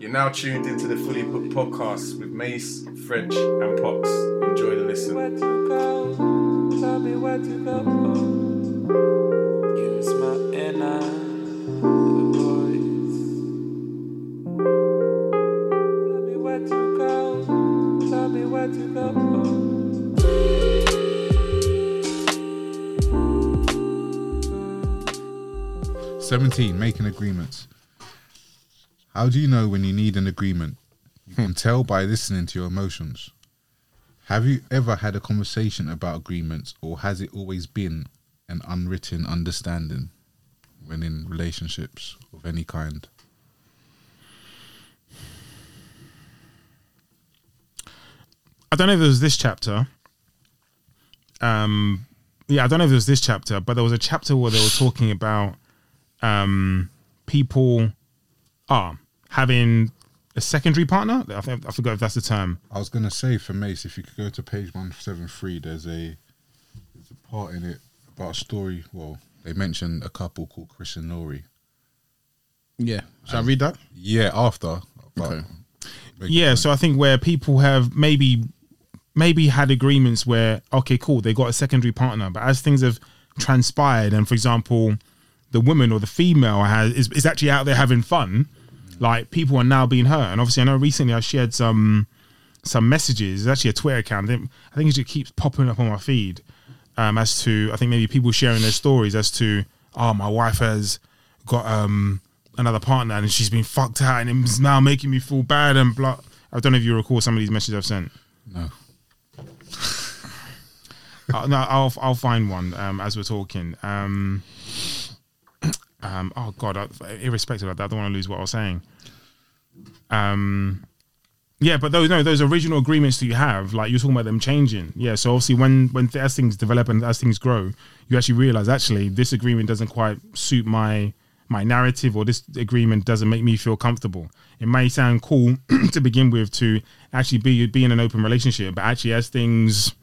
You're now tuned into the Fully Booked podcast with Mace, French, and Pox. Enjoy the listen. Where to go? Tell me where to go. You is my inner voice. Tell me where to go. Tell me where to go. 17. Making agreements. How do you know when you need an agreement? You can tell by listening to your emotions. Have you ever had a conversation about agreements, or has it always been an unwritten understanding when in relationships of any kind? I don't know if it was this chapter. Um, yeah, I don't know if it was this chapter, but there was a chapter where they were talking about um people are having a secondary partner. I think I forgot if that's the term. I was gonna say for Mace, if you could go to page one seven three, there's a there's a part in it about a story. Well, they mentioned a couple called Chris and Laurie. Yeah. Shall I read that? Yeah, after. Okay. Yeah, so I think where people have maybe maybe had agreements where okay, cool, they got a secondary partner, but as things have transpired, and for example, the woman or the female has is, is actually out there having fun, like people are now being hurt. And obviously, I know recently I shared some some messages. It's actually a Twitter account. I think I think it just keeps popping up on my feed um, as to I think maybe people sharing their stories as to oh my wife has got um another partner and she's been fucked out and it's now making me feel bad and blah. I don't know if you recall some of these messages I've sent. no. Uh, no, I'll I'll find one um, as we're talking. Um, um, oh God, I, irrespective of that, I don't want to lose what I was saying. Um, yeah, but those no, those original agreements that you have, like you're talking about them changing. Yeah, so obviously when when as things develop and as things grow, you actually realize actually this agreement doesn't quite suit my my narrative, or this agreement doesn't make me feel comfortable. It may sound cool to begin with to actually be be in an open relationship, but actually as things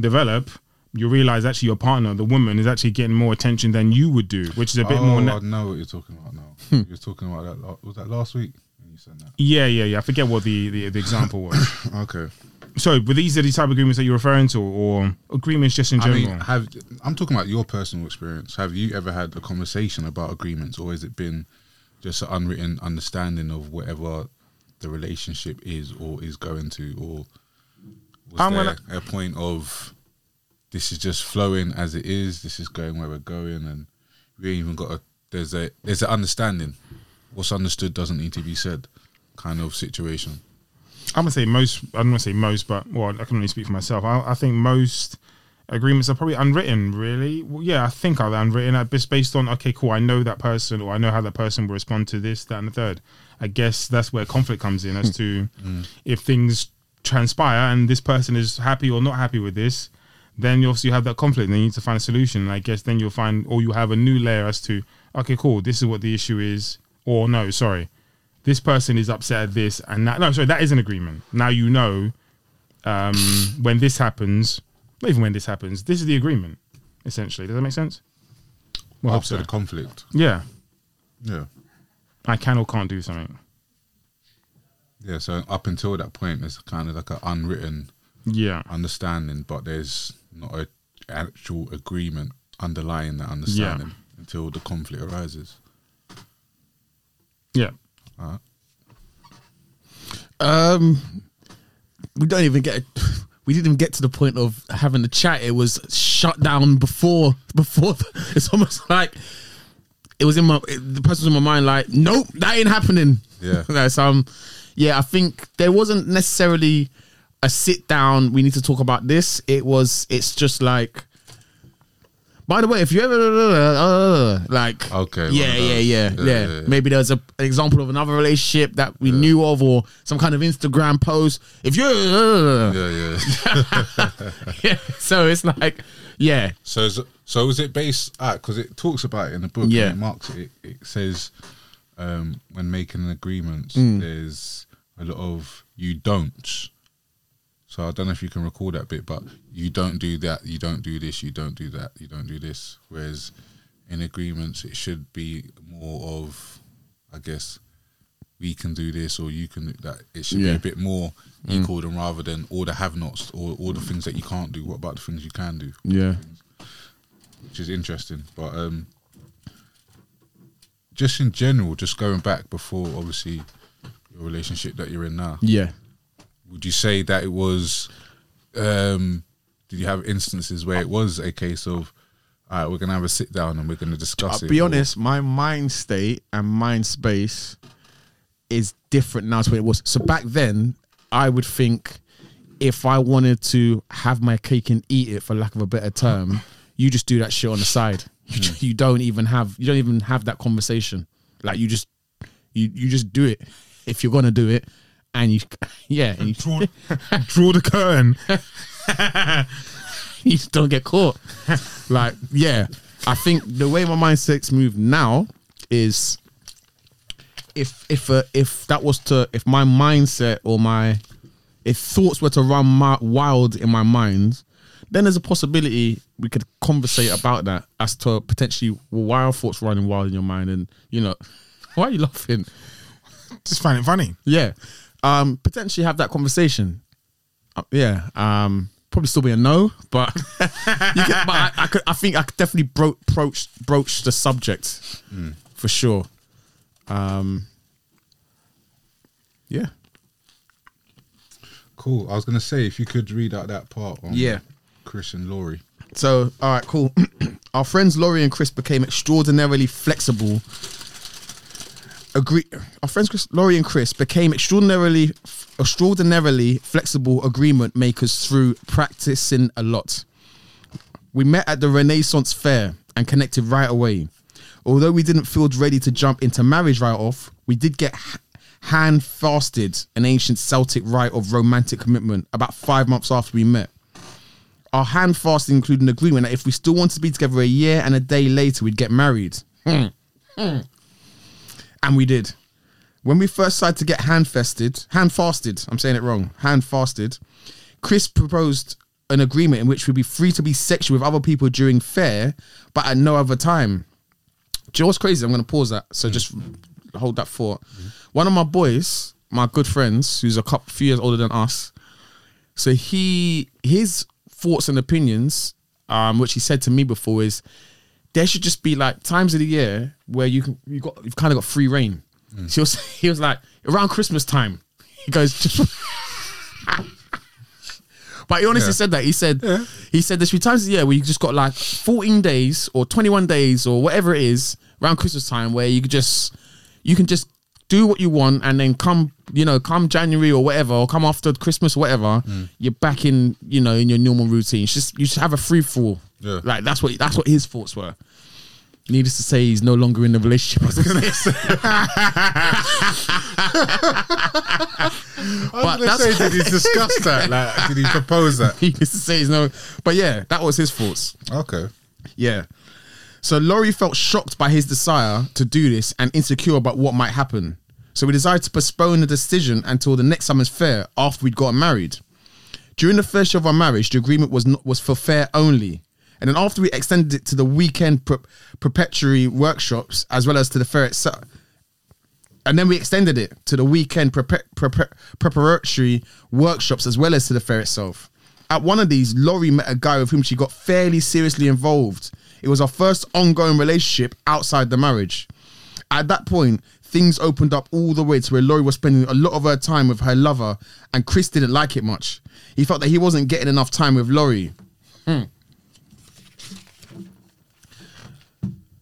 develop, you realize actually your partner, the woman, is actually getting more attention than you would do, which is a bit oh, more. Na- I know what you're talking about now. Hmm. You're talking about that. la- Was that last week you said that? yeah, yeah, yeah. I forget what the, the, the example was. Okay. so, but these are the type of agreements that you're referring to, or agreements just in I general. mean, have I'm talking about your personal experience. Have you ever had a conversation about agreements, or has it been just an unwritten understanding of whatever the relationship is or is going to, or was I'm there gonna- a point of this is just flowing as it is, this is going where we're going, and we ain't even got a there's a there's an understanding. What's understood doesn't need to be said, kind of situation. I'm gonna say most. I'm gonna say most, but well, I can only speak for myself. I, I think most agreements are probably unwritten. Really, well, yeah, I think are unwritten. uh, Just based on okay, cool. I know that person, or I know how that person will respond to this, that, and the third. I guess that's where conflict comes in as to if things transpire and this person is happy or not happy with this. Then you obviously have that conflict, and you need to find a solution. And I guess then you'll find, or you have a new layer as to, okay, cool, this is what the issue is, or no, sorry, this person is upset at this and that. No, sorry, that is an agreement. Now you know um, when this happens, not even when this happens, this is the agreement, essentially. Does that make sense? Well, After so. the conflict, Yeah, yeah, I can or can't do something. yeah. So up until that point, it's kind of like an unwritten Yeah, understanding, but there's not a actual agreement underlying that understanding until the conflict arises. yeah. Um, we don't even get. We didn't even get to the point of having the chat. It was shut down before. Before it's almost like it was in my. The person was in my mind like, nope, that ain't happening. Yeah. Like, so um, yeah, I think there wasn't necessarily a sit down. We need to talk about this. It was. It's just like. By the way, if you ever uh, like, Okay, yeah, yeah, yeah, Yeah. Maybe there's a, an example of another relationship that we knew of, or some kind of Instagram post. If you're, Yeah, yeah. yeah. so it's like, yeah, so, is, so is it based at because it talks about it in the book? Yeah. it marks it. It says um, when making agreements, Mm. there's a lot of you don't. So I don't know if you can recall that bit, but you don't do that, you don't do this, you don't do that, you don't do this. Whereas in agreements, it should be more of, I guess, we can do this or you can do that. It should Yeah. be a bit more equal than rather than all the have-nots or all the things that you can't do. What about the things you can do? Yeah. which is interesting. But um, just in general, just going back before obviously your relationship that you're in now, Yeah. Would you say that it was? Um, did you have instances where it was a case of, all right, we're gonna have a sit down and we're gonna discuss I'll it? be honest, my mind state and mind space is different now to what it was. So back then, I would think if I wanted to have my cake and eat it, for lack of a better term, you just do that shit on the side. You, ju- you don't even have you don't even have that conversation. Like you just you you just do it if you're gonna do it, and you yeah, and you, Draw, draw the curtain. you don't get caught. like, yeah, I think the way my mindset's moved now is if if uh, if that was to if my mindset or my if thoughts were to run my, wild in my mind, then there's a possibility we could conversate about that as to potentially why are thoughts running wild in your mind and you know why are you laughing? Just find it funny. Yeah. Um, potentially have that conversation. Uh, yeah. Um, probably still be a no, but you can, but I, I could. I think I could definitely bro- broach broach the subject for sure. Um, yeah. Cool. I was gonna say if you could read out that part. On Yeah. Chris and Laurie. So, all right, cool. Our friends Laurie and Chris became extraordinarily flexible. Agree. Our friends Chris, Laurie and Chris became extraordinarily, extraordinarily flexible agreement makers through practicing a lot. We met at the Renaissance Fair and connected right away. Although we didn't feel ready to jump into marriage right off, we did get hand fasted an ancient Celtic rite of romantic commitment about five months after we met. Our hand fasting included an agreement that if we still wanted to be together a year and a day later, we'd get married. Hmm. Hmm. And we did. When we first started to get hand fasted, hand fasted, I'm saying it wrong, hand fasted, Chris proposed an agreement in which we'd be free to be sexual with other people during fair, but at no other time. Do you know what's crazy? I'm going to pause that. So just hold that thought. One of my boys, my good friends, who's a couple few years older than us, so he his thoughts and opinions, um, which he said to me before, is there should just be like times of the year where you can you got you've kind of got free rein. Mm. So he was, he was like around Christmas time. He goes just. But he honestly Yeah. said that. He said he said there's few times of the year where you just got like 14 days or 21 days or whatever it is around Christmas time where you could just you can just do what you want and then come you know come January or whatever or come after Christmas or whatever mm. you're back in you know in your normal routine. It's just you should have a free fall. Yeah. Like that's what that's what his thoughts were. Needless to say, he's no longer in the relationship. But that's- say, did he discuss that? Like, did he propose that? he needs to say he's no. But yeah, that was his thoughts. Okay. Yeah. So Laurie felt shocked by his desire to do this and insecure about what might happen. So we decided to postpone the decision until the next summer's fair after we'd gotten married. During the first year of our marriage, the agreement was not, was for fair only. And then after we extended it to the weekend pre- perpetuary workshops as well as to the fair itself, and then we extended it to the weekend prepa- prepa- preparatory workshops as well as to the fair itself. At one of these, Laurie met a guy with whom she got fairly seriously involved. It was our first ongoing relationship outside the marriage. At that point, things opened up all the way to where Laurie was spending a lot of her time with her lover, and Chris didn't like it much. He felt that he wasn't getting enough time with Laurie. Hmm.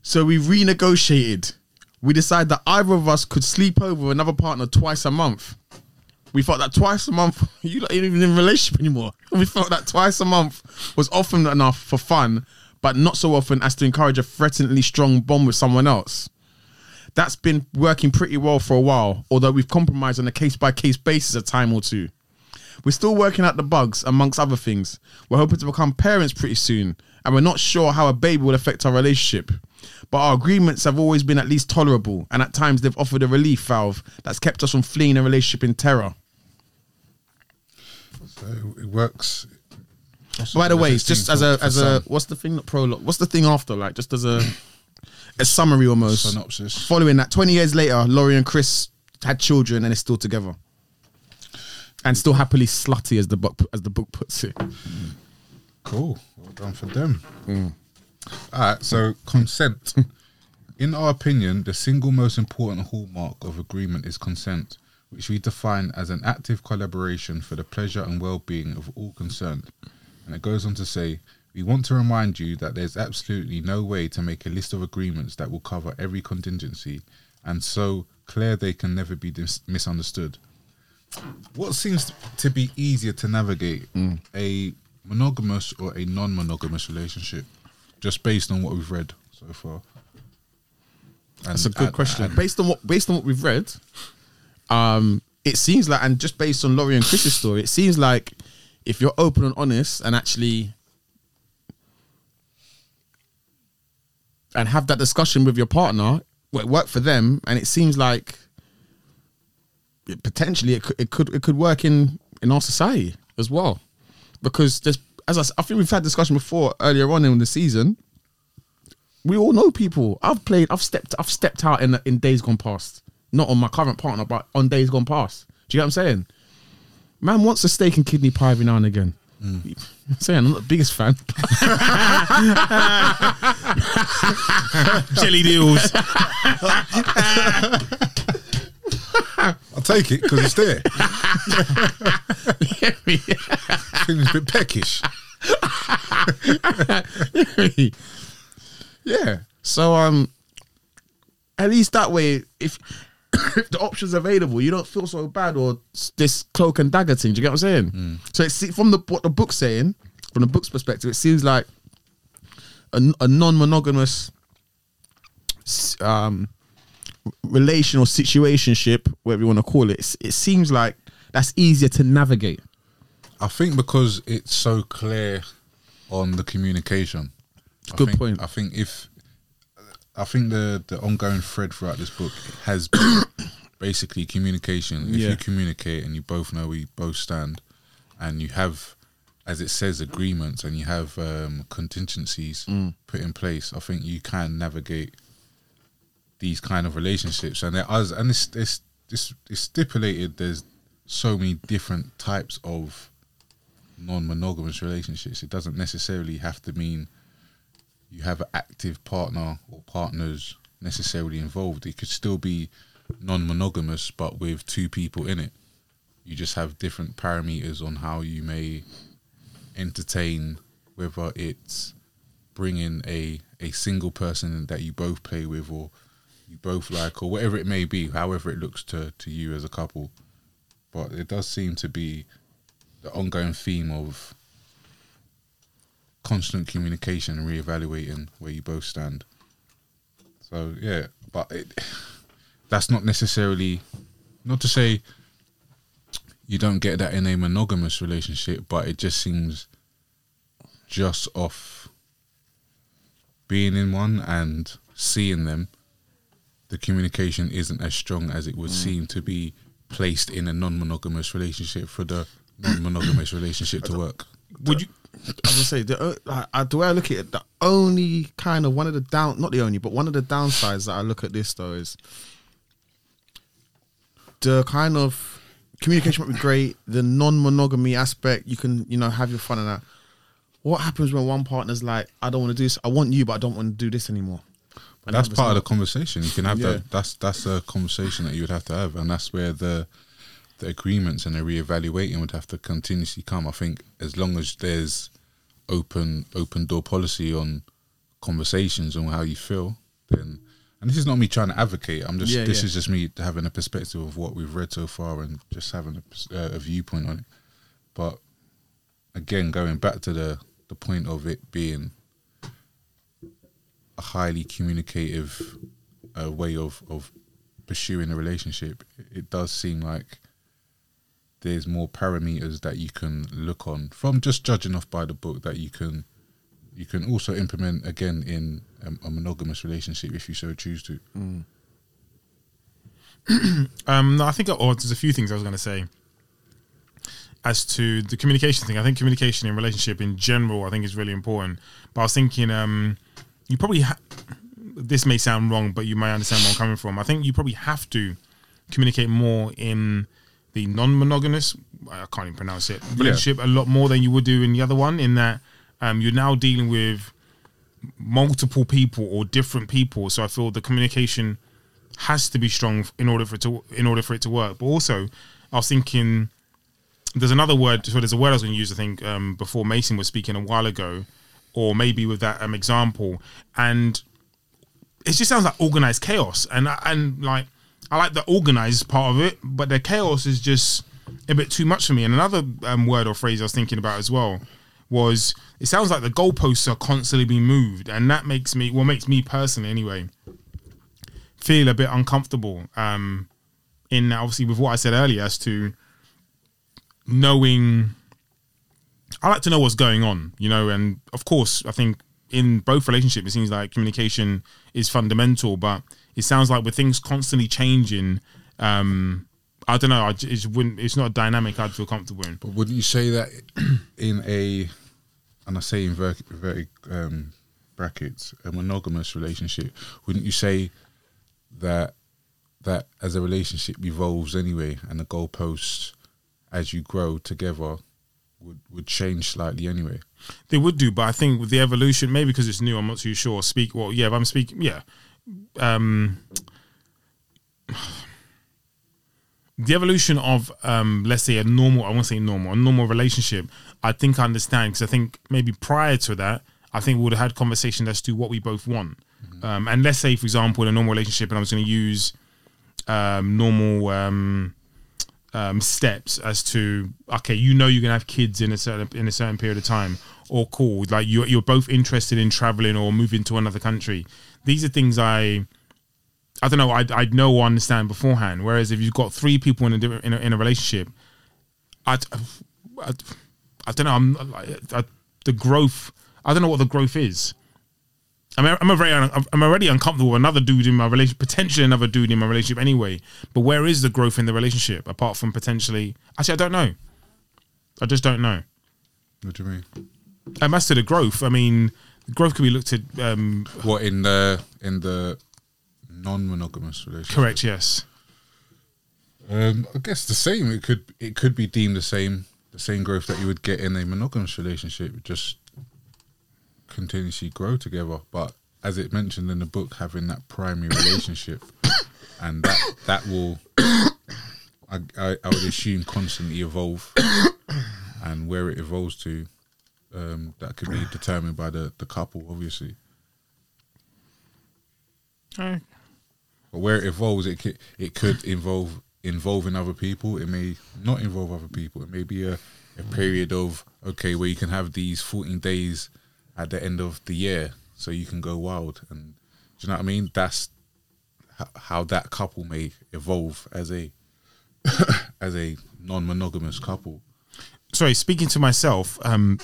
So we renegotiated. We decided that either of us could sleep over with another partner twice a month. We felt that twice a month, you're not even in a relationship anymore. We felt that twice a month was often enough for fun, but not so often as to encourage a threateningly strong bond with someone else. That's been working pretty well for a while, although we've compromised on a case by case basis a time or two. We're still working out the bugs, amongst other things. We're hoping to become parents pretty soon, and we're not sure how a baby will affect our relationship. But our agreements have always been at least tolerable, and at times they've offered a relief valve that's kept us from fleeing a relationship in terror. So it works. By the way, just as a as a what's the thing? Not prologue. What's the thing after? Like just as a a summary almost. Synopsis. Following that, 20 years later, Laurie and Chris had children and are still together, and still happily slutty as the book as the book puts it. Cool. Well done for them. Mm. All right. So consent. In our opinion, the single most important hallmark of agreement is consent, which we define as an active collaboration for the pleasure and well-being of all concerned. And it goes on to say, we want to remind you that there's absolutely no way to make a list of agreements that will cover every contingency, and so clear they can never be dis- misunderstood. What seems to be easier to navigate, a monogamous or a non-monogamous relationship, just based on what we've read so far? And That's a good question. based on what based on what we've read, um, it seems like, and just based on Laurie and Chris's story, it seems like if you're open and honest and actually and have that discussion with your partner, well, it worked for them, and it seems like it, potentially it could it could it could work in in our society as well, because there's as I think we've had discussion before earlier on in the season we all know people. I've played. I've stepped. I've stepped out in in days gone past. Not on my current partner, but on days gone past. Do you get what I'm saying? Man wants a steak and kidney pie every now and again. I'm saying I'm not the biggest fan. Jellied eels. I'll take it because it's there. Feeling a bit peckish. yeah. So um, at least that way, if if the options available, you don't feel so bad or this cloak and dagger thing. Do you get what I'm saying? So it's from the what the book's saying, from the book's perspective, it seems like a, a non-monogamous um relation or situationship, whatever you want to call it. It seems like that's easier to navigate. I think because it's so clear on the communication. I Good think- point. I think if I think the the ongoing thread throughout this book has been basically communication. If Yeah. you communicate and you both know where you both stand, and you have, as it says, agreements and you have um, contingencies Mm. put in place, I think you can navigate these kind of relationships. And there are, and it's it's it's, it's stipulated. There's so many different types of non-monogamous relationships. It doesn't necessarily have to mean you have an active partner or partners necessarily involved. It could still be non-monogamous, but with two people in it. You just have different parameters on how you may entertain, whether it's bringing a a single person that you both play with, or you both like, or whatever it may be. However, it looks to to you as a couple. But it does seem to be the ongoing theme of constant communication and reevaluating where you both stand. So yeah, but it, that's not necessarily not to say you don't get that in a monogamous relationship, but it just seems just off being in one and seeing them. The communication isn't as strong as it would mm. seem to be placed in a non-monogamous relationship for the non-monogamous relationship to work. Would you? As I say, the, I, the way I look at it, the only kind of one of the down, not the only, but one of the downsides that I look at this though is the kind of communication might be great, the non-monogamy aspect, you can, you know, have your fun and that. What happens when one partner's like, I don't want to do this, I want you, but I don't want to do this anymore. And that's part of the conversation. You can have Yeah. that. That's that's a conversation that you would have to have, and that's where the the agreements and the reevaluating would have to continuously come. I think as long as there's open open door policy on conversations on how you feel, then and this is not me trying to advocate. I'm just Yeah, this yeah. is just me having a perspective of what we've read so far and just having a, uh, a viewpoint on it. But again, going back to the the point of it being a highly communicative uh, way of of pursuing a relationship, it does seem like there's more parameters that you can look on from just judging off by the book that you can you can also implement again in a, a monogamous relationship if you so choose to. Um, no, I think. Or there's a few things I was going to say. As to the communication thing, I think communication in relationship in general, I think is really important. But I was thinking, um, you probably ha- this may sound wrong, but you may understand where I'm coming from. I think you probably have to communicate more in the non-monogamous. I can't even pronounce it. Relationship a lot more than you would do in the other one. In that um, you're now dealing with multiple people or different people. So I feel the communication has to be strong in order for it to in order for it to work. But also, I was thinking there's another word. So there's a word I was going to use. I think um, before Mason was speaking a while ago, or maybe with that um, example, and it just sounds like organized chaos. And and like I like the organized part of it, but the chaos is just a bit too much for me. And another um, word or phrase I was thinking about as well was it sounds like the goalposts are constantly being moved, and that makes me well makes me personally anyway feel a bit uncomfortable. Um, in obviously with what I said earlier as to knowing I like to know what's going on, you know, and of course, I think in both relationships, it seems like communication is fundamental, but it sounds like with things constantly changing, um, I don't know, I j- it wouldn't, it's not a dynamic I'd feel comfortable in. But wouldn't you say that in a, and I say in very, very um, brackets, a monogamous relationship, wouldn't you say that that as a relationship evolves anyway, and the goalposts as you grow together would would change slightly anyway? They would do, but I think with the evolution, maybe because it's new, I'm not too sure. Speak well, yeah. If I'm speaking, yeah. Um, the evolution of, um, let's say, a normal, I won't say normal, a normal relationship. I think I understand because I think maybe prior to that, I think we would have had conversation as to what we both want. Um, and let's say, for example, in a normal relationship, and I was going to use um, normal. Um, um, steps as to okay, you know you're gonna have kids in a certain in a certain period of time, or cool, like you're you're both interested in traveling or moving to another country. These are things I I don't know I'd, I'd know or understand beforehand. Whereas if you've got three people in a different- in a, in a relationship, I I I don't know. I'm like I, the growth. I don't know what the growth is. I'm I'm a very I'm already uncomfortable with another dude in my relationship, potentially another dude in my relationship anyway. But where is the growth in the relationship apart from potentially? Actually, I don't know. I just don't know. What do you mean? Um, as to the growth, I mean, growth can be looked at. Um, What in the in the non-monogamous relationship? correct, yes. Um, I guess the same. It could it could be deemed the same the same growth that you would get in a monogamous relationship. Just continuously grow together. But as it mentioned in the book, having that primary relationship, and that that will, I, I, I would assume, constantly evolve, and where it evolves to, um, that could be determined by the the couple, obviously. But where it evolves, it could, it could involve involving other people. It may not involve other people. It may be a, a period of okay where you can have these fourteen days at the end of the year, so you can go wild. And do you know what I mean? That's h- how that couple may evolve as a as a non-monogamous couple. sorry, speaking to myself. Um,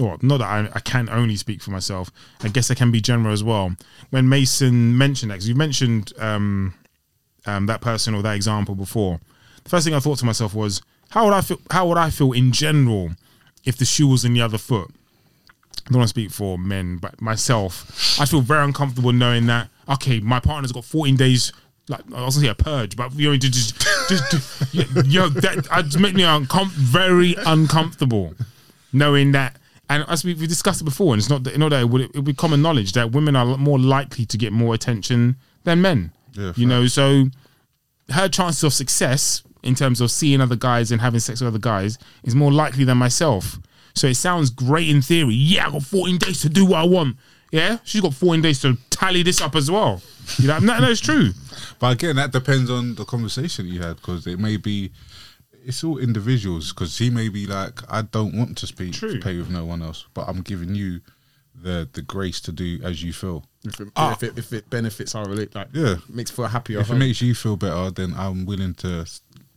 well, not that I, I can only speak for myself. I guess I can be general as well. When Mason mentioned that, 'cause you mentioned um, um, that person or that example before, the first thing I thought to myself was, how would I feel? How would I feel in general if the shoe was in the other foot? I don't want to speak for men, but myself, I feel very uncomfortable knowing that okay, my partner's got 14 days. Like I was gonna say a purge, but you know, just, just, just that make me uncom- very uncomfortable knowing that. And as we, we discussed it before, and it's not that, not that it would, it would be common knowledge that women are more likely to get more attention than men. Yeah, you know, so her chances of success in terms of seeing other guys and having sex with other guys is more likely than myself. So it sounds great in theory. Yeah, I got 14 days to do what I want. Yeah, she's got 14 days to tally this up as well. You know, no, no, it's true. But again, that depends on the conversation you had because it may be. It's all individuals because he may be like, I don't want to speak True. to play with no one else, but I'm giving you the the grace to do as you feel. If it, Ah. if it, if it benefits our relate, like Yeah. makes for a happier If it makes you feel better, then I'm willing to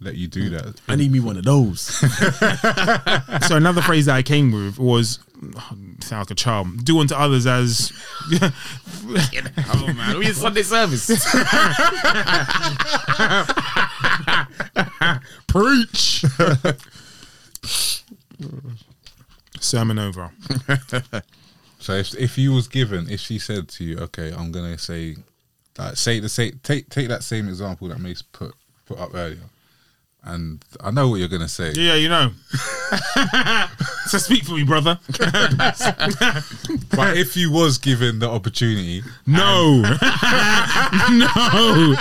let you do that. I need me one of those. So another phrase that I came with was sound like a child. Do unto others as oh man, we in Sunday service. Preach. sermon over. So if if you was given, if she said to you, okay, I'm gonna say, say the say take take that same example that Mace put put up earlier, and I know what you're gonna say. Yeah, you know. so speak for me, brother. But if you was given the opportunity, No, no,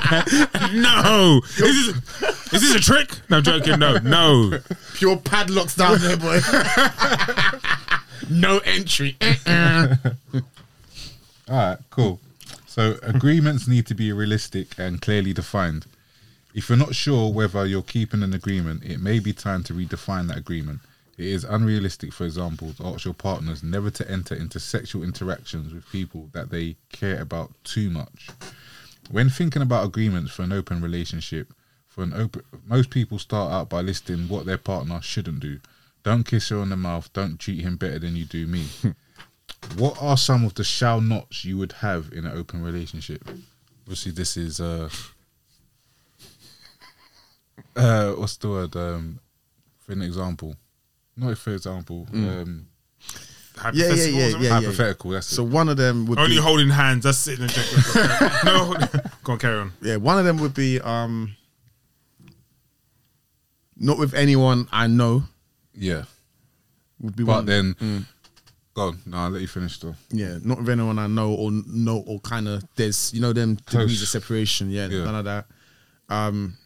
no. Is this, is this a trick? No, I'm joking. No, no. Pure padlocks down there, boy. no entry. all right, cool. So agreements need to be realistic and clearly defined. If you're not sure whether you're keeping an agreement, it may be time to redefine that agreement. It is unrealistic, for example, to ask your partners never to enter into sexual interactions with people that they care about too much. When thinking about agreements for an open relationship, for an open, most people start out by listing what their partner shouldn't do. Don't kiss her on the mouth. Don't treat him better than you do me. what are some of the shall nots you would have in an open relationship? Obviously, this is uh, uh, what's the word? Um, for an example, not for example, um, Yeah, yeah, yeah, yeah, yeah. hypothetical. That's So one of them would Only be holding hands. That's sitting. it. no, go on, carry on. yeah, one of them would be um not with anyone I know Yeah, would be but one. then go on. No, I'll let you finish though. yeah, not with anyone I know or know or kind of there's you know them degrees Close. of separation. Yeah, Yeah. none of that. Um,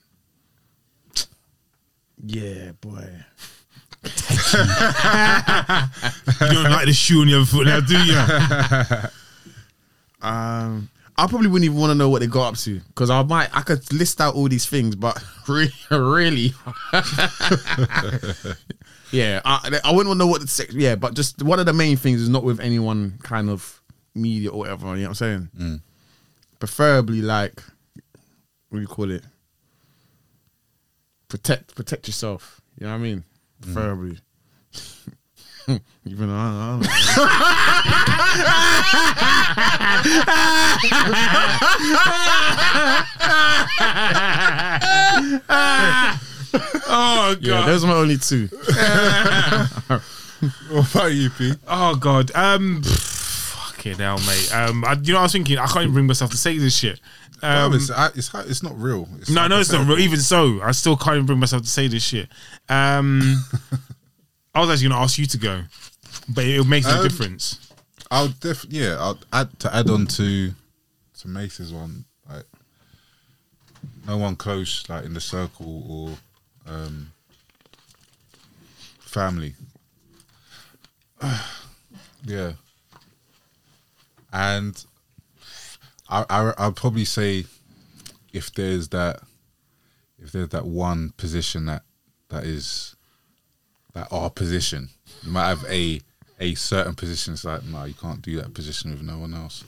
yeah, boy. You don't like the shoe on your foot now, do you? Um, I probably wouldn't even want to know what they got up to because I might I could list out all these things, but really, really, yeah, I, I wouldn't want to know what the sex. Yeah, but just one of the main things is not with anyone kind of media or whatever. You know what I'm saying? Preferably like what do you call it? Protect protect yourself. You know what I mean? Preferably. Even though I, I don't know. Oh Yeah, those are my only two. What about you, P? Oh god. Um. pff, Fucking hell, mate. Um. I, you know, I was thinking I can't even bring myself to say this shit. Um, no, it's, it's it's not real. It's No, no, it's not real. Even so, I still can't even bring myself to say this shit. Um, I was actually going to ask you to go, but it makes no Um, difference. I'll def yeah. I'll add to add on to to Mace's one. Like no one close, like in the circle or um, family. yeah, and I, I I'll probably say if there's that if there's that one position that that is that our position, you might have a a certain position. It's like no, you can't do that position with no one else.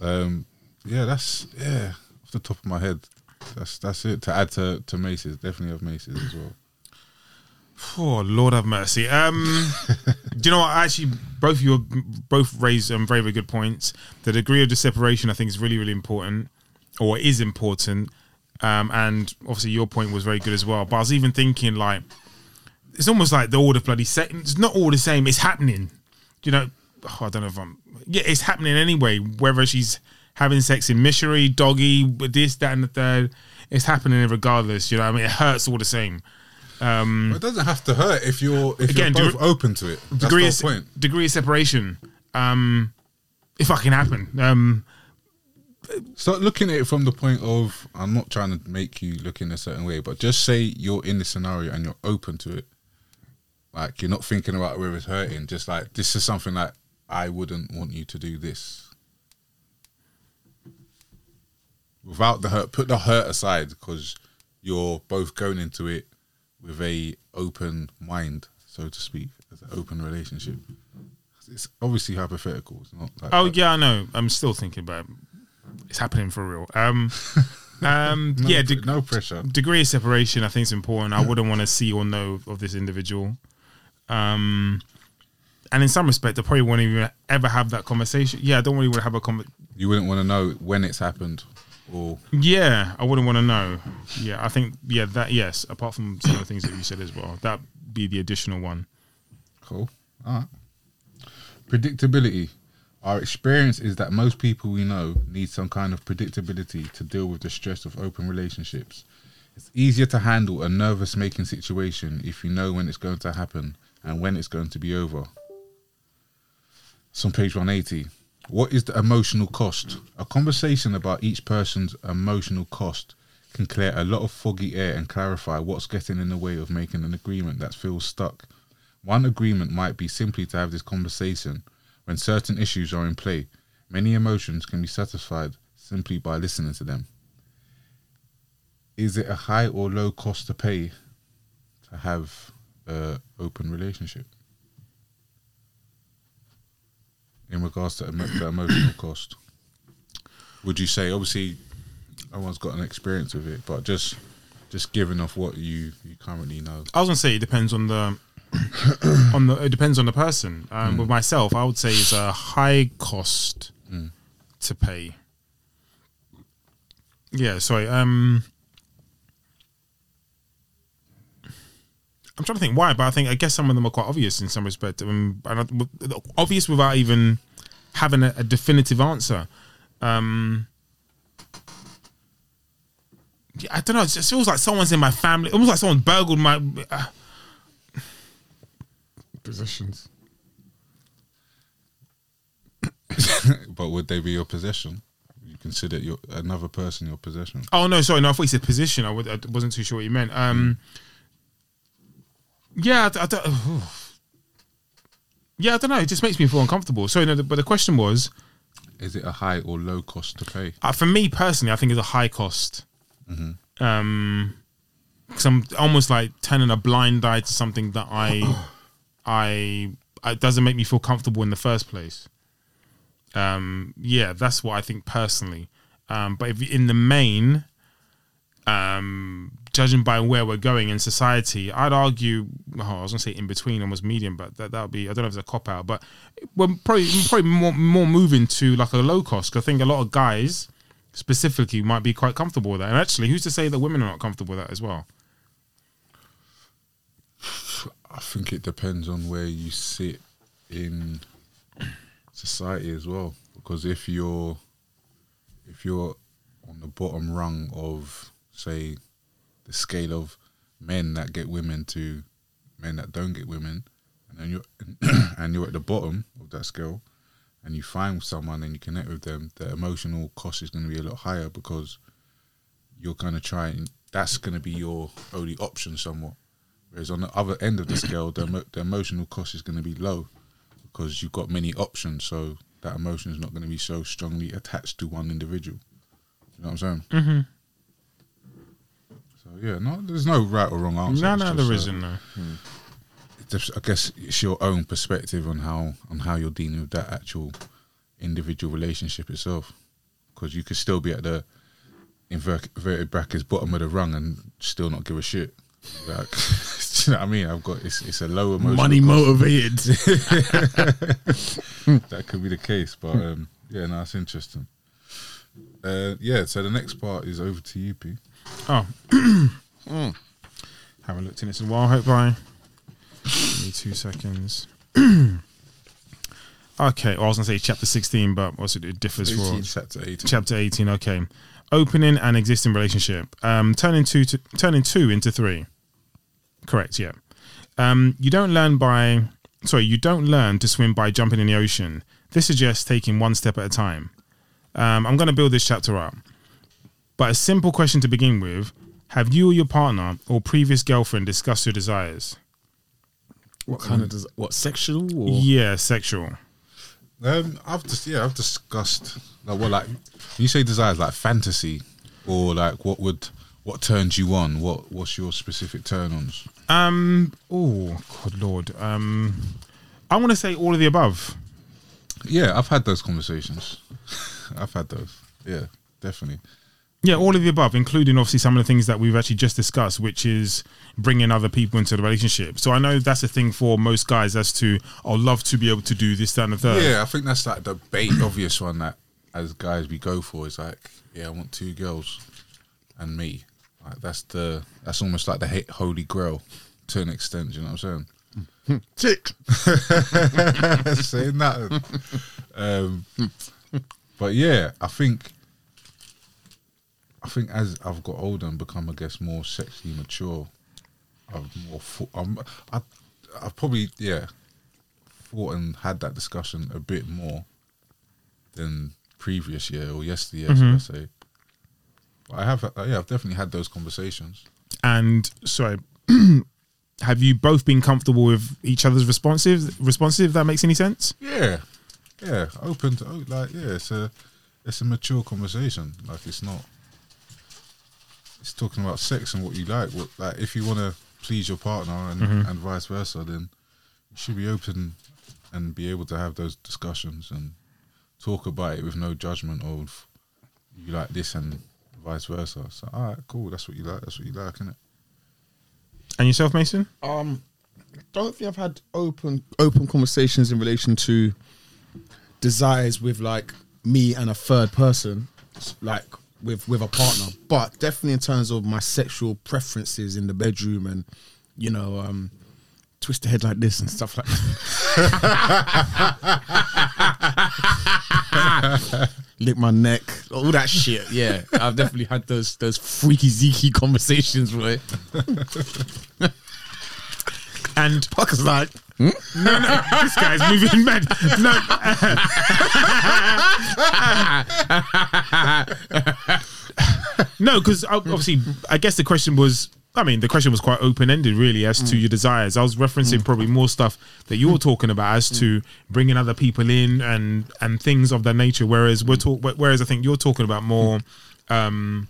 Um, yeah, that's yeah off the top of my head. That's that's it. To add to to Mace's, definitely have Mace's as well. Oh Lord have mercy. Um, do you know what? Actually, both of you both raised um, very very good points. The degree of the separation, I think, is really really important, or is important. Um, and obviously, your point was very good as well. But I was even thinking like, it's almost like the all the bloody set. It's not all the same. It's happening. You know, oh, I don't know if I'm. Yeah, it's happening anyway. Whether she's having sex in missionary, doggy, with this, that, and the third, it's happening regardless. You know, what I mean, it hurts all the same. Um, it doesn't have to hurt if you're if Again, you're both open to it. That's degree the of, point. degree of separation. Um, it fucking happen. Um, Start looking at it from the point of I'm not trying to make you look in a certain way, but just say you're in the scenario and you're open to it. Like you're not thinking about whether it's hurting. Just like this is something that I wouldn't want you to do this. Without the hurt, put the hurt aside because you're both going into it with a open mind, so to speak, as an open relationship. It's obviously hypothetical. It's not. Like oh that. yeah, I know. I'm still thinking about. It. It's happening for real. Um, um, No, yeah, deg- no pressure. degree of separation. I think is important. I wouldn't want to see or know of this individual. Um, and in some respect, I probably won't even ever have that conversation. Yeah, I don't really want to have a conversation. You wouldn't want to know when it's happened, or Yeah, I wouldn't want to know. Yeah, I think yeah that yes. Apart from some of the things that you said as well, that be the additional one. cool. All right. Predictability. Our experience is that most people we know need some kind of predictability to deal with the stress of open relationships. It's easier to handle a nervous making situation if you know when it's going to happen and when it's going to be over. It's on page 180. What is the emotional cost? A conversation about each person's emotional cost can clear a lot of foggy air and clarify what's getting in the way of making an agreement that feels stuck. One agreement might be simply to have this conversation when certain issues are in play. Many emotions can be satisfied simply by listening to them. Is it a high or low cost to pay to have an open relationship? In regards to emo- the emotional cost, would you say obviously everyone's got an experience with it, but just just giving off what you you currently know. I was gonna say it depends on the on the it depends on the person. Um, With myself, I would say it's a high cost to pay. Yeah, sorry. Um, I'm trying to think why, but I think I guess some of them are quite obvious in some respect. Um, and obvious without even having a, a definitive answer. Um, yeah, I don't know. It just feels like someone's in my family. Almost like someone burgled my. Uh, Positions. but would they be your possession? You consider your another person your possession? Oh no, sorry, no. I thought you said position. I, would, I wasn't too sure what you meant. Um, yeah, I, I don't. yeah, I don't know. It just makes me feel uncomfortable. So, no, the, but the question was, Is it a high or low cost to pay? uh, for me personally, I think it's a high cost. Um, because I'm almost like turning a blind eye to something that I, I, it doesn't make me feel comfortable in the first place. Um, yeah, that's what I think personally. Um, but if in the main, um, judging by where we're going in society, I'd argue. Oh, I was gonna say in between, almost medium, but that that would be. I don't know if it's a cop out, but we're probably probably more more moving to like a low cost. 'cause I think a lot of guys specifically might be quite comfortable with that. And actually, who's to say that women are not comfortable with that as well? I think it depends on where you sit in society as well. Because if you're if you're on the bottom rung of say the scale of men that get women to men that don't get women, and then you're and you're at the bottom of that scale, and you find someone and you connect with them, the emotional cost is going to be a lot higher because you're going to try and that's going to be your only option somewhat. Whereas on the other end of the scale, the, emo- the emotional cost is going to be low because you've got many options. So that emotion is not going to be so strongly attached to one individual. You know what I'm saying? Mm-hmm. So yeah, no, there's no right or wrong answer. no, no, there uh, isn't. No. it's just- I guess it's your own perspective on how on how you're dealing with that actual individual relationship itself. Because you could still be at the inverted brackets bottom of the rung and still not give a shit. Like, do you know what I mean? I've got it's it's a lower Money motivated. that could be the case, but um, yeah, no, it's interesting. Uh, yeah, so the next part is over to you, P. Oh. Haven't looked in this in a while. Hope I. Give me two seconds. okay, well, I was gonna say chapter sixteen, but also it differs for Chapter 18. chapter eighteen. Okay, opening an existing relationship, um, turning two to turning two into three. Correct. Yeah. Um, you don't learn by sorry, you don't learn to swim by jumping in the ocean. This suggests taking one step at a time. Um, I'm going to build this chapter up. But a simple question to begin with Have you or your partner or previous girlfriend discussed your desires? what kind of does what sexual or Yeah, sexual. Um, I've just yeah, I've discussed like what like when you say desires like fantasy or like what would what turns you on? What what's your specific turn ons? Um, oh, good lord. Um, I want to say all of the above. Yeah, I've had those conversations. I've had those. Yeah, definitely. Yeah, all of the above, including obviously some of the things that we've actually just discussed, which is bringing other people into the relationship. So I know that's a thing for most guys as to, I'd love to be able to do this, that, and the third. Yeah, I think that's like the bait obvious one that as guys we go for is like, yeah, I want two girls and me. Like that's the that's almost like the hit holy grail to an extent. You know what I'm saying? tick? saying that. Um, but yeah, I think I think as I've got older and become, I guess, more sexually mature, I've more. Thought, I'm, I, I've probably yeah thought and had that discussion a bit more than previous year or yesterday, should I say? But I have, uh, yeah, I've definitely had those conversations. And sorry, have you both been comfortable with each other's responsive responsive? If that makes any sense. Yeah, yeah, open to oh, like yeah, it's a it's a mature conversation. Like it's not. It's talking about sex and what you like. What like if you want to please your partner and and vice versa, then you should be open and be able to have those discussions and talk about it with no judgment of you like this and vice versa. So all right, cool. That's what you like. That's what you like, isn't it? And yourself, Mason? Um, don't think I've had open open conversations in relation to desires with like me and a third person, like with with a partner. But definitely in terms of my sexual preferences in the bedroom and you know, um, twist the head like this and stuff like that. Lick my neck, all that shit. Yeah, I've definitely had those those freaky zeeky conversations, right? And Parker's like, hmm? no, no, this guy's moving mad. No, no, because obviously, I guess the question was. I mean, the question was quite open ended, really, as to hmm. your desires. I was referencing hmm. probably more stuff that you were talking about as to bringing other people in and and things of that nature. Whereas we're talk, whereas I think you're talking about more um,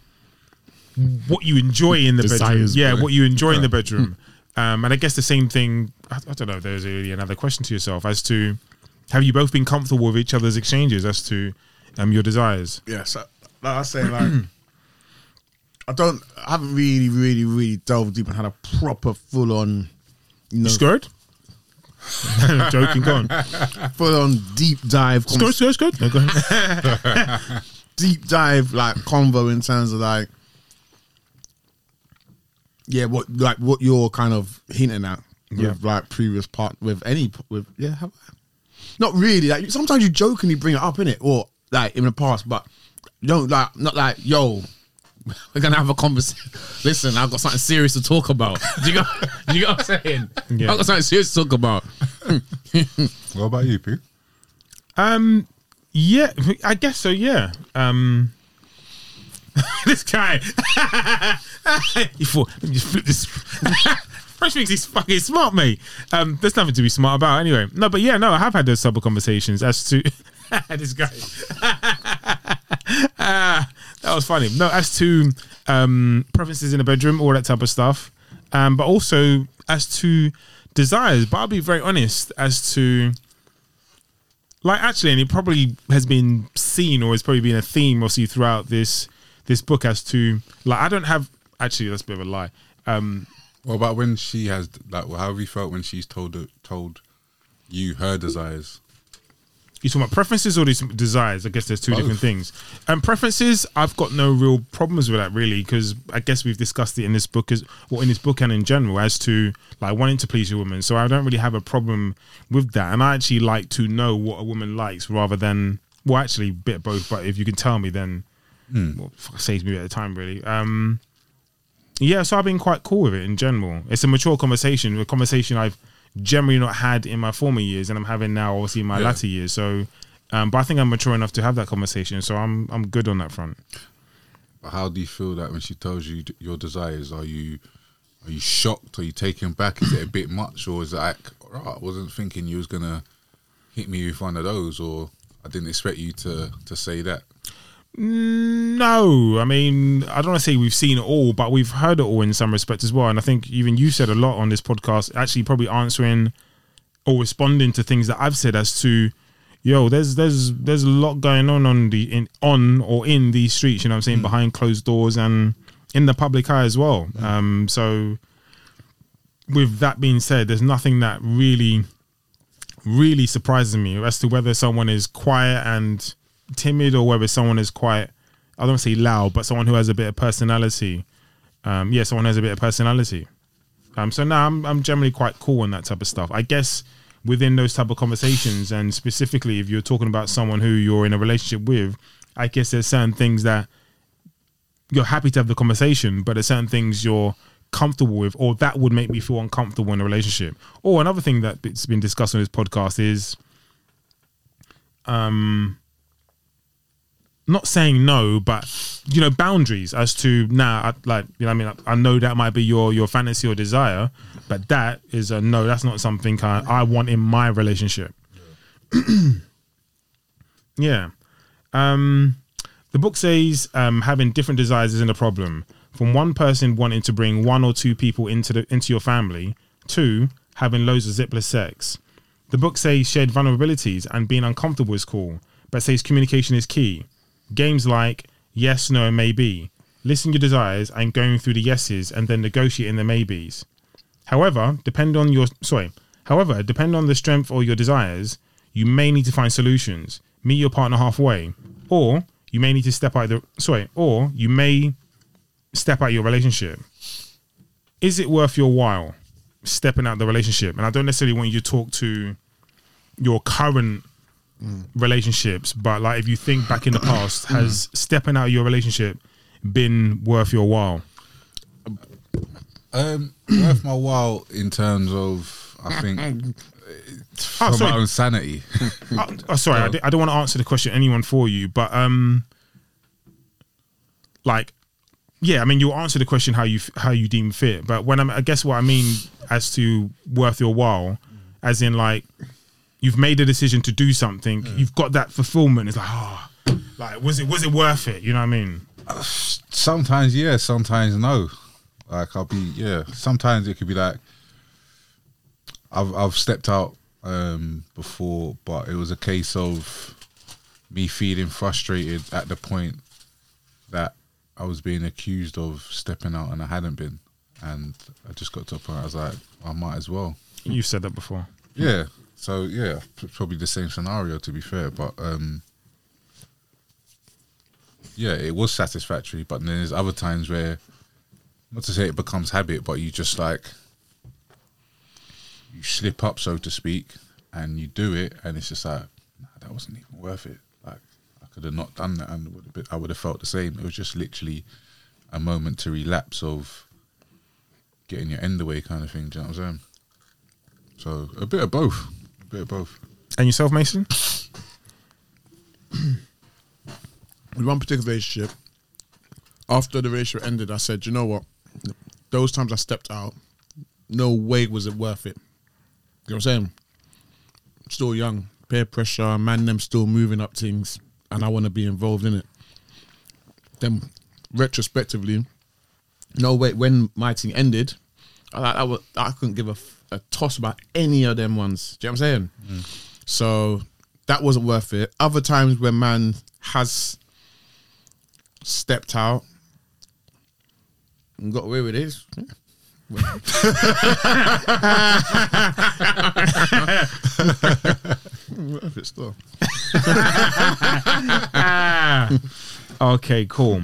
what you enjoy in the bedroom. Yeah, boy. what you enjoy in the bedroom. Um, and I guess the same thing. I, I don't know. if There's really another question to yourself as to have you both been comfortable with each other's exchanges as to um, your desires. Yeah, so like I say, like I don't, I haven't really, really, really delved deep and had a proper full on, you know, Scared? Joking, go on. full on deep dive, Scared, scared, scared. No, go ahead. deep dive like convo in terms of like, yeah, what like what you're kind of hinting at Yeah. with like previous part with any with yeah, have I? not really. Like sometimes you jokingly bring it up in it or like in the past, but don't like not like yo. We're gonna have a conversation. Listen, I've got something serious to talk about. Do you got? Do you get what I'm saying? Yeah. I've got something serious to talk about. What about you, P? Um, yeah, I guess so. Yeah. Um, this guy. you thought let me just flip this. Fresh thinks he's fucking smart, mate. Um, there's nothing to be smart about anyway. No, but yeah, no, I have had those sub conversations as to this guy. Ah, that was funny. No, as to um, preferences in the bedroom, all that type of stuff. Um, but also as to desires. But I'll be very honest as to like actually, and it probably has been seen or has probably been a theme obviously throughout this this book as to like I don't have actually that's a bit of a lie. Um, What about when she has like? How have you felt when she's told told you her desires? you talking about preferences or these desires? I guess there's two Both. different things. And preferences, I've got no real problems with that really because I guess we've discussed it in this book as well in this book and in general as to like wanting to please your woman. So I don't really have a problem with that. And I actually like to know what a woman likes rather than well, actually, a bit both. But if you can tell me, then well, fuck, saves me at the time really. Um, yeah, so I've been quite cool with it in general. It's a mature conversation, a conversation I've generally not had in my former years, and I'm having now, obviously, in my Yeah. latter years. So, um, but I think I'm mature enough to have that conversation. So I'm I'm good on that front. But how do you feel that when she tells you d- your desires? Are you are you shocked? Are you taken back? Is it a bit much, or is it like "Right, I wasn't thinking you was gonna hit me with one of those, or I didn't expect you to to say that? No, I mean I don't want to say we've seen it all, but we've heard it all in some respects as well. And I think even you said a lot on this podcast, actually probably answering or responding to things that I've said as to, yo, there's there's there's a lot going on on the in on or in these streets. You know what I'm saying behind closed doors and in the public eye as well. Um, so with that being said, there's nothing that really really surprises me as to whether someone is quiet and timid or whether someone is quite I don't say loud, but someone who has a bit of personality. Um, yeah, someone who has a bit of personality. Um, so now I'm I'm generally quite cool on that type of stuff. I guess within those type of conversations, and specifically if you're talking about someone who you're in a relationship with, I guess there's certain things that you're happy to have the conversation, but there's certain things you're comfortable with, or that would make me feel uncomfortable in a relationship. Or another thing that it's been discussed on this podcast is, um, not saying no, but you know, boundaries as to now, nah, like you know, I mean, I, I know that might be your your fantasy or desire, but that is a no. That's not something I, I want in my relationship. yeah. Um, the book says um, having different desires isn't a problem. From one person wanting to bring one or two people into the into your family, to having loads of zipless sex. The book says shared vulnerabilities and being uncomfortable is cool, but says communication is key. Games like yes, no, and maybe. Listen your desires and going through the yeses and then negotiating the maybes. However, depend on your sorry. However, depend on the strength or your desires, you may need to find solutions. Meet your partner halfway, or you may need to step out the sorry, or you may step out your relationship. Is it worth your while stepping out the relationship? And I don't necessarily want you to talk to your current relationships, but like if you think back in the past, has stepping out of your relationship been worth your while? Um, worth my while in terms of, I think, for sorry. my own sanity. Oh, oh, sorry, I, don't want to answer the question anyone for you, but um, like, yeah, I mean, you'll answer the question how you f- how you deem fit, but when I'm, I guess what I mean as to worth your while, as in like, you've made a decision to do something, you've got that fulfillment. It's like, ah, like was it was it worth it? You know what I mean? sometimes yeah, sometimes no. Like I'll be yeah. Sometimes it could be like I've I've stepped out um before, but it was a case of me feeling frustrated at the point that I was being accused of stepping out and I hadn't been, and I just got to a point I was like, I might as well. You've said that before. Yeah. So yeah, probably the same scenario to be fair, but um yeah, it was satisfactory, but then there's other times where not to say it becomes habit, but you just like you slip up so to speak and you do it and it's just like nah, that wasn't even worth it. Like I could have not done that and would have been, I would have felt the same. It was just literally a momentary lapse of getting your end away kind of thing, do you know what I'm saying? So a bit of both. Bit of both. And yourself, Mason? with one particular relationship, after the relationship ended, I said, you know what? Those times I stepped out, no way was it worth it. You know what I'm saying? Still young, peer pressure, man, them still moving up things, and I want to be involved in it. Then, retrospectively, no way. When my thing ended, I, I, I couldn't give a, f- a toss about any of them ones. Do you know what I'm saying? Mm. So that wasn't worth it. Other times when man has stepped out and got away with it. Worth it still. Okay, cool.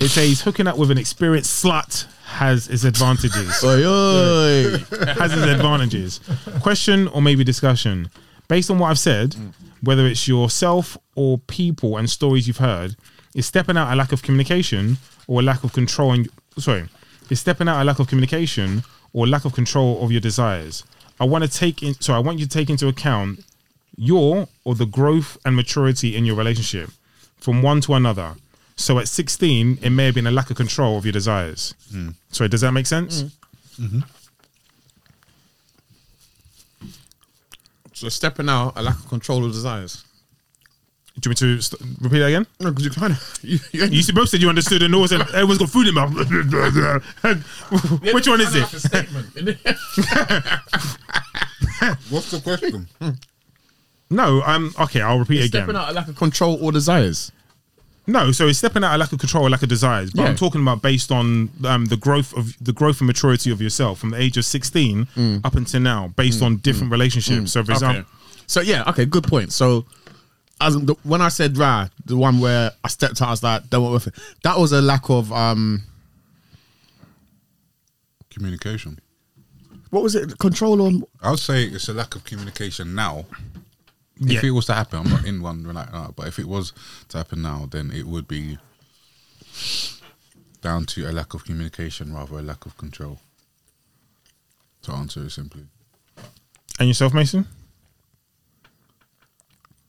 It says hooking up with an experienced slut has its advantages. Oi, oi. has its advantages. Question or maybe discussion. Based on what I've said, hmm. whether it's yourself or people and stories you've heard, is stepping out a lack of communication or a lack of control and sorry, is stepping out a lack of communication or lack of control of your desires. I want to take in so I want you to take into account your or the growth and maturity in your relationship from one to another. So at 16, it may have been a lack of control of your desires. Hmm. Sorry, does that make sense? Hmm. Mm-hmm. So stepping out, a lack of control of desires. Do you want me to st- repeat that again? No, because you kind of you, you, You see, both said you understood and always said everyone's got food in mouth. Which one is it? What's the question? Hmm. No, um, okay, I'll repeat it again. stepping out, a lack of control or desires. No, so it's stepping out of lack of control, a lack of desires. But Yeah. I'm talking about based on um, the growth of the growth and maturity of yourself from the age of 16 up until now, based on different relationships. So, for example, Okay. So yeah, okay, good point. So as the, when I said right, the one where I stepped out, I was like, "Don't worth it." That was a lack of um. Communication. what was it? Control on. I would say it's a lack of communication now. Yeah. If it was to happen, I'm not in one right now, but if it was to happen now, then it would be down to a lack of communication rather a lack of control. To answer it simply. And yourself, Mason?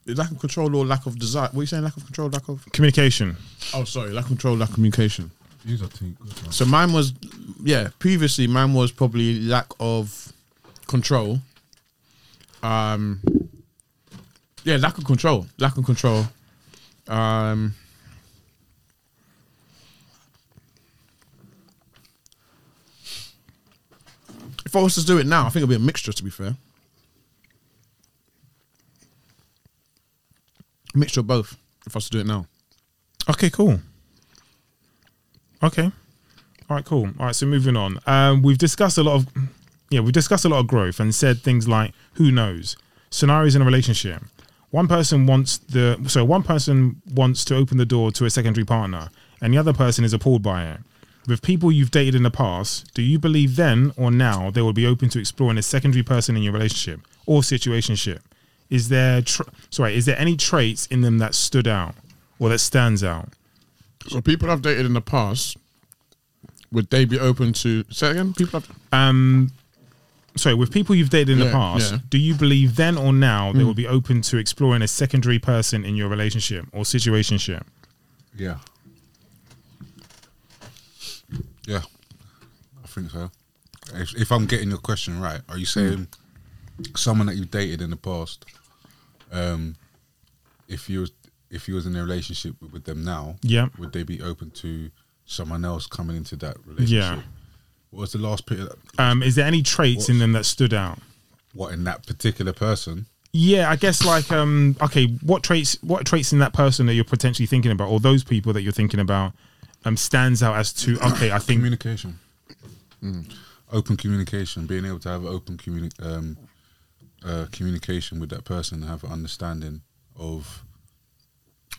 Lack of control or lack of desire. What are you saying? Lack of control, lack of. Communication. Oh, sorry. Lack of control, lack of communication. These are two good. So mine was, yeah. Previously, mine was probably lack of control. Um, yeah, lack of control, lack of control. Um, if I was to do it now, I think it'd be a mixture. To be fair, a mixture of both. If I was to do it now, Okay, cool. Okay. All right, cool. All right, so moving on. Um, we've discussed a lot of, yeah, we've discussed a lot of growth and said things like, who knows? Scenarios in a relationship. One person wants the, so one person wants to open the door to a secondary partner, and the other person is appalled by it. With people you've dated in the past, do you believe then or now they will be open to exploring a secondary person in your relationship or situationship? Is there, tr- sorry, is there any traits in them that stood out or that stands out? so people I've dated in the past, would they be open to? Say again, people. I've, um sorry with people you've dated in the past yeah. Hmm. do you believe then or now they will be open to exploring a secondary person in your relationship or situationship Yeah. Yeah. I think so. If, if I'm getting your question right, are you saying someone that you've dated in the past, um, if you was if you was in a relationship with, them now, Yeah. would they be open to someone else coming into that relationship? What was the last bit? Of that, um is there any traits in them that stood out what in that particular person? yeah i guess like um okay what traits what traits in that person that you're potentially thinking about or those people that you're thinking about um stands out as to okay i think communication open communication being able to have open communi- um, uh, communication with that person have an understanding of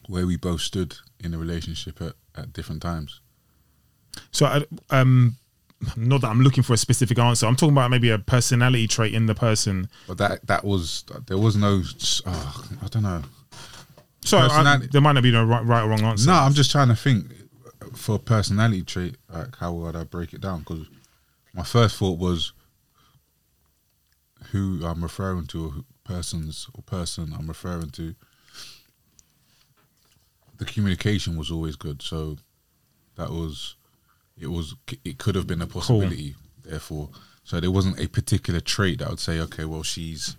where we both stood in a relationship at, at different times so I, um not that i'm looking for a specific answer. I'm talking about maybe a personality trait in the person. But that that was there was no uh, i don't know. So I, there might not be no right, right or wrong answer. No i'm just trying to think for a personality trait like how would i break it down? Because my first thought was who i'm referring to or persons or person i'm referring to. The communication was always good so that was it was it could have been a possibility therefore. So there wasn't a particular trait that would say okay well she's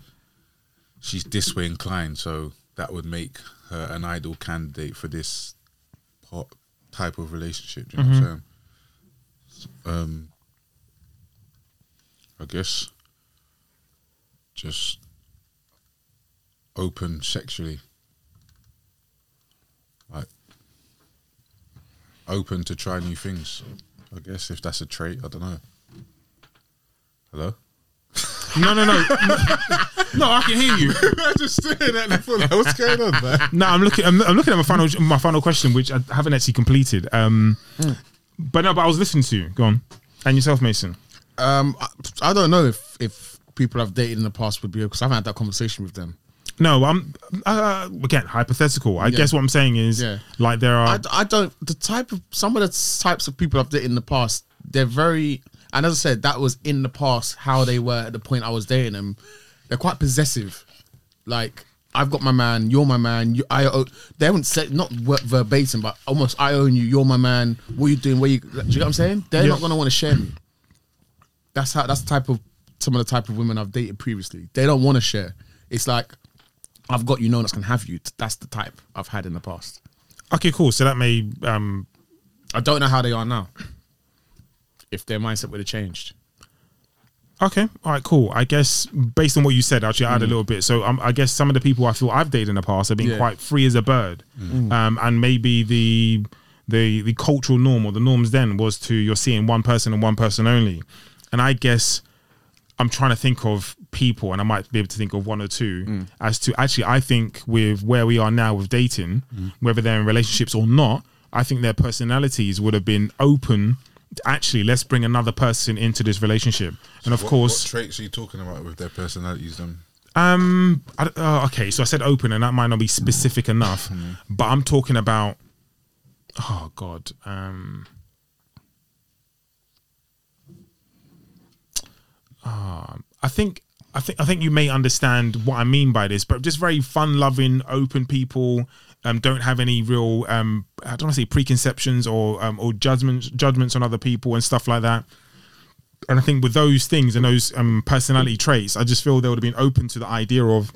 she's this way inclined so that would make her an ideal candidate for this part, type of relationship do you know what i'm saying? Um i guess just open sexually. Like open to try new things i guess if that's a trait i don't know hello no no no no i can hear you i'm just staring at the phone what's going on man No, I'm looking. I'm, I'm looking at my final my final question, which I haven't actually completed. Um, but no, but I was listening to you. Go on, and yourself, Mason. um, I, I don't know if if people I've dated in the past would be because I haven't had that conversation with them. No, I'm uh, again hypothetical. I Yeah. guess what I'm saying is Yeah. like there are. I, I don't the type of some of the types of people I've dated in the past. They're very and as I said, that was in the past how they were at the point I was dating them. They're quite possessive. Like I've got my man, you're my man. You, I own, they haven't said not ver- verbatim, but almost I own you. You're my man. What are you doing? Where you? Do you get what I'm saying? They're Yeah. not gonna want to share me. That's how. That's the type of some of the type of women I've dated previously. They don't want to share. It's like I've got you. No one else can have you. That's the type I've had in the past. okay, cool. So that may. Um, I don't know how they are now. If their mindset would have changed. okay, all right, cool. I guess based on what you said, actually, I add a little bit. So um, I guess some of the people I feel I've dated in the past have been Yeah. quite free as a bird, um, and maybe the the the cultural norm or the norms then was to you're seeing one person and one person only, and I guess I'm trying to think of people, and I might be able to think of one or two as to actually. I think with where we are now with dating, whether they're in relationships or not, I think their personalities would have been open actually let's bring another person into this relationship. And of What- course, what traits are you talking about with their personalities? Then um, I, uh, okay, so I said open, and that might not be specific enough, but I'm talking about. Oh God, um, ah, I think I think I think you may understand what I mean by this, but just very fun-loving, open people. Um, don't have any real um, I don't want to say preconceptions or um, or judgments judgments on other people and stuff like that and I think with those things and those um, personality traits, I just feel they would have been open to the idea of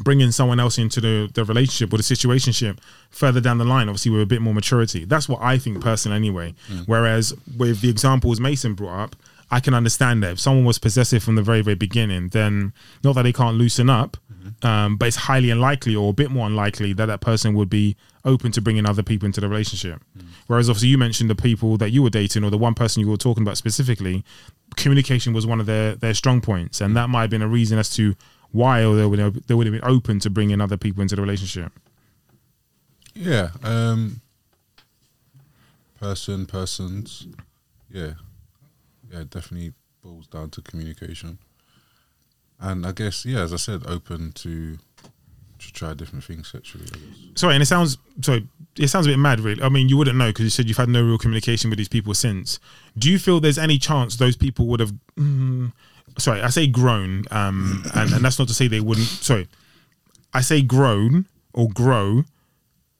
bringing someone else into the, the relationship or the situationship further down the line, obviously with a bit more maturity. That's what I think personally, anyway. Whereas with the examples Mason brought up, I can understand that. If someone was possessive from the very very beginning, then not that they can't loosen up, um, but it's highly unlikely or a bit more unlikely that that person would be open to bringing other people into the relationship. Whereas obviously you mentioned the people that you were dating or the one person you were talking about specifically, communication was one of their their strong points, and that might have been a reason as to why or they would have, they would have been open to bringing other people into the relationship. yeah, um, person, persons, yeah, yeah, definitely boils down to communication, and I guess yeah, as I said, open to to try different things sexually. Sorry, and it sounds sorry. It sounds a bit mad, really. I mean, you wouldn't know because you said you've had no real communication with these people since. Do you feel there's any chance those people would have? Mm, sorry, I say grown, um, and, and that's not to say they wouldn't. Sorry, I say grown or grow,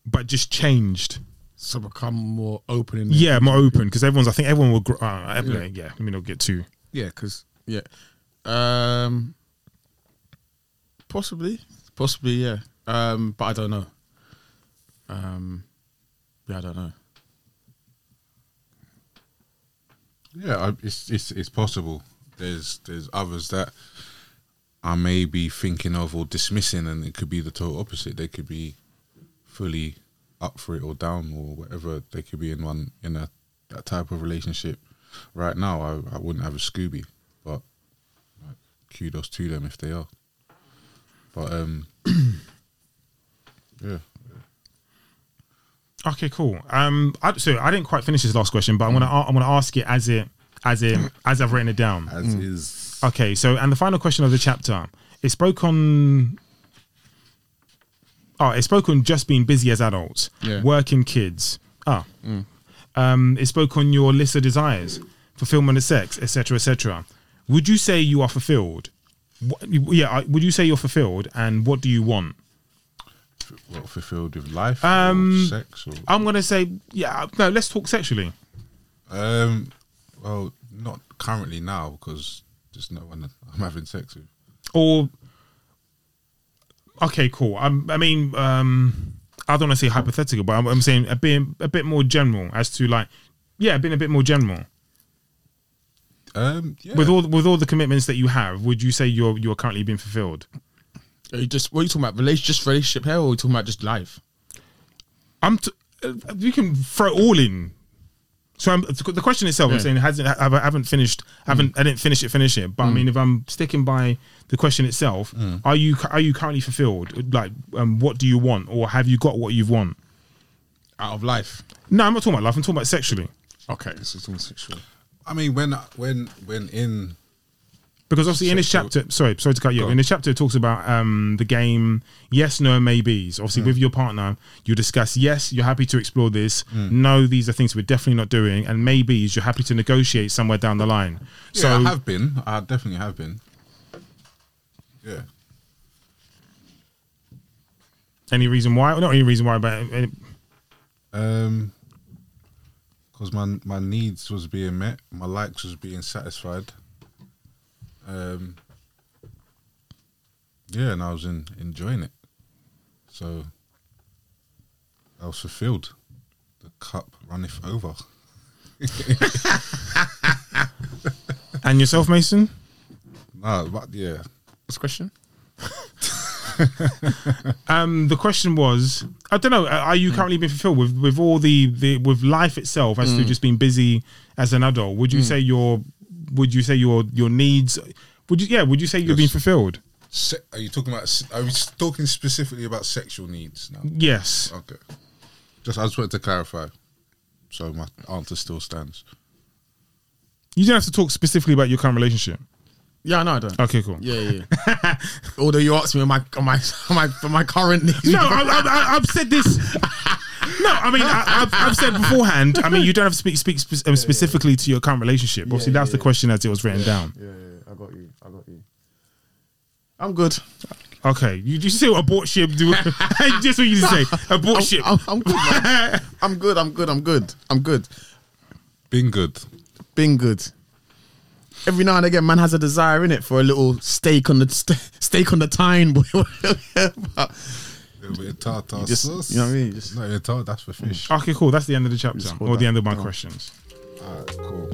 but just changed. So become more open in Yeah, more open because everyone's. I think everyone will. Grow, uh, yeah. yeah, let me not get too. Yeah, because yeah, um, possibly, possibly, yeah. Um, but I don't know. Um, yeah, I don't know. Yeah, I, it's it's it's possible. There's there's others that I may be thinking of or dismissing, and it could be the total opposite. They could be fully up for it or down or whatever. They could be in one in a that type of relationship. Right now, I, I wouldn't have a Scooby, but like, kudos to them if they are. But um, yeah, Okay, cool. Um, I, so I didn't quite finish this last question, but I'm gonna I'm gonna ask it as it as it as I've written it down. as is. Okay, so and the final question of the chapter, it spoke on. Oh, it spoke on just being busy as adults, Yeah. working kids. Ah, um, it spoke on your list of desires, fulfillment of sex, etc., etc. Would you say you are fulfilled? What, yeah, would you say you're fulfilled? And what do you want? What fulfilled with life Um, or sex or I'm gonna say, yeah. No, let's talk sexually. Um, well, not currently now because there's no one I'm having sex with. or okay, cool. I'm, I mean, um, I don't want to say hypothetical, but I'm, I'm saying a bit, a bit more general as to like, yeah, being a bit more general Um, yeah. with all with all the commitments that you have. Would you say you're you're currently being fulfilled? Are you just what are you talking about? Relationship, just relationship here, or are you talking about just life? I'm. T- uh, you can throw it all in. So I'm, the question itself, I'm saying hasn't I haven't finished, haven't mm. I didn't finish it, finish it. But I mm. mean, if I'm sticking by the question itself, mm. are you are you currently fulfilled? Like, um, what do you want, or have you got what you've want? Out of life. No, I'm not talking about life. I'm talking about sexually. Okay, this is all sexual. I mean, when when when in Because obviously in this chapter, sorry, sorry to cut you. Go off. In this chapter, it talks about um, the game yes, no, maybes. Obviously, with your partner, you discuss yes, you're happy to explore this. No, these are things we're definitely not doing, and maybes, you're happy to negotiate somewhere down the line. yeah, So I have been. I definitely have been. Yeah. any reason why? Not any reason why, but any, Um, because my my needs was being met, my likes was being satisfied. Um, yeah, and I was in, enjoying it, so I was fulfilled. The cup runneth over. and yourself, Mason. No, but yeah, What's the question? Um, the question was, I don't know, are you currently being fulfilled with with all the, the with life itself as to just being busy as an adult? Would you say your would you say your your needs would you yeah would you say you're being fulfilled? Se- are you talking about? Are we talking specifically about sexual needs now? Yes. Okay. Just I just wanted to clarify, so my answer still stands. You don't have to talk specifically about your current relationship. Yeah, no, I don't. Okay, cool. Yeah, yeah. yeah. Although you asked me on my on my on my on my current needs? No, I, I, I, I've said this. No, I mean I, I've, I've said beforehand. I mean you don't have to speak speak spe- um, specifically to your current relationship. Obviously, that's the question as it was written down. Yeah, yeah, I got you. I got you. I'm good. Okay, you you say what abort ship? Do just what you say. Abort I'm, ship. I'm, I'm good. Man. I'm good. I'm good. I'm good. I'm good. Being good. Being good. Every now and again, man has a desire in it for a little steak on the st- steak on the tine. But Sauce. You know what I mean? Just, no, itata, that's for hmm. fish. Okay, cool. That's the end of the chapter or the end of my questions. Alright, cool.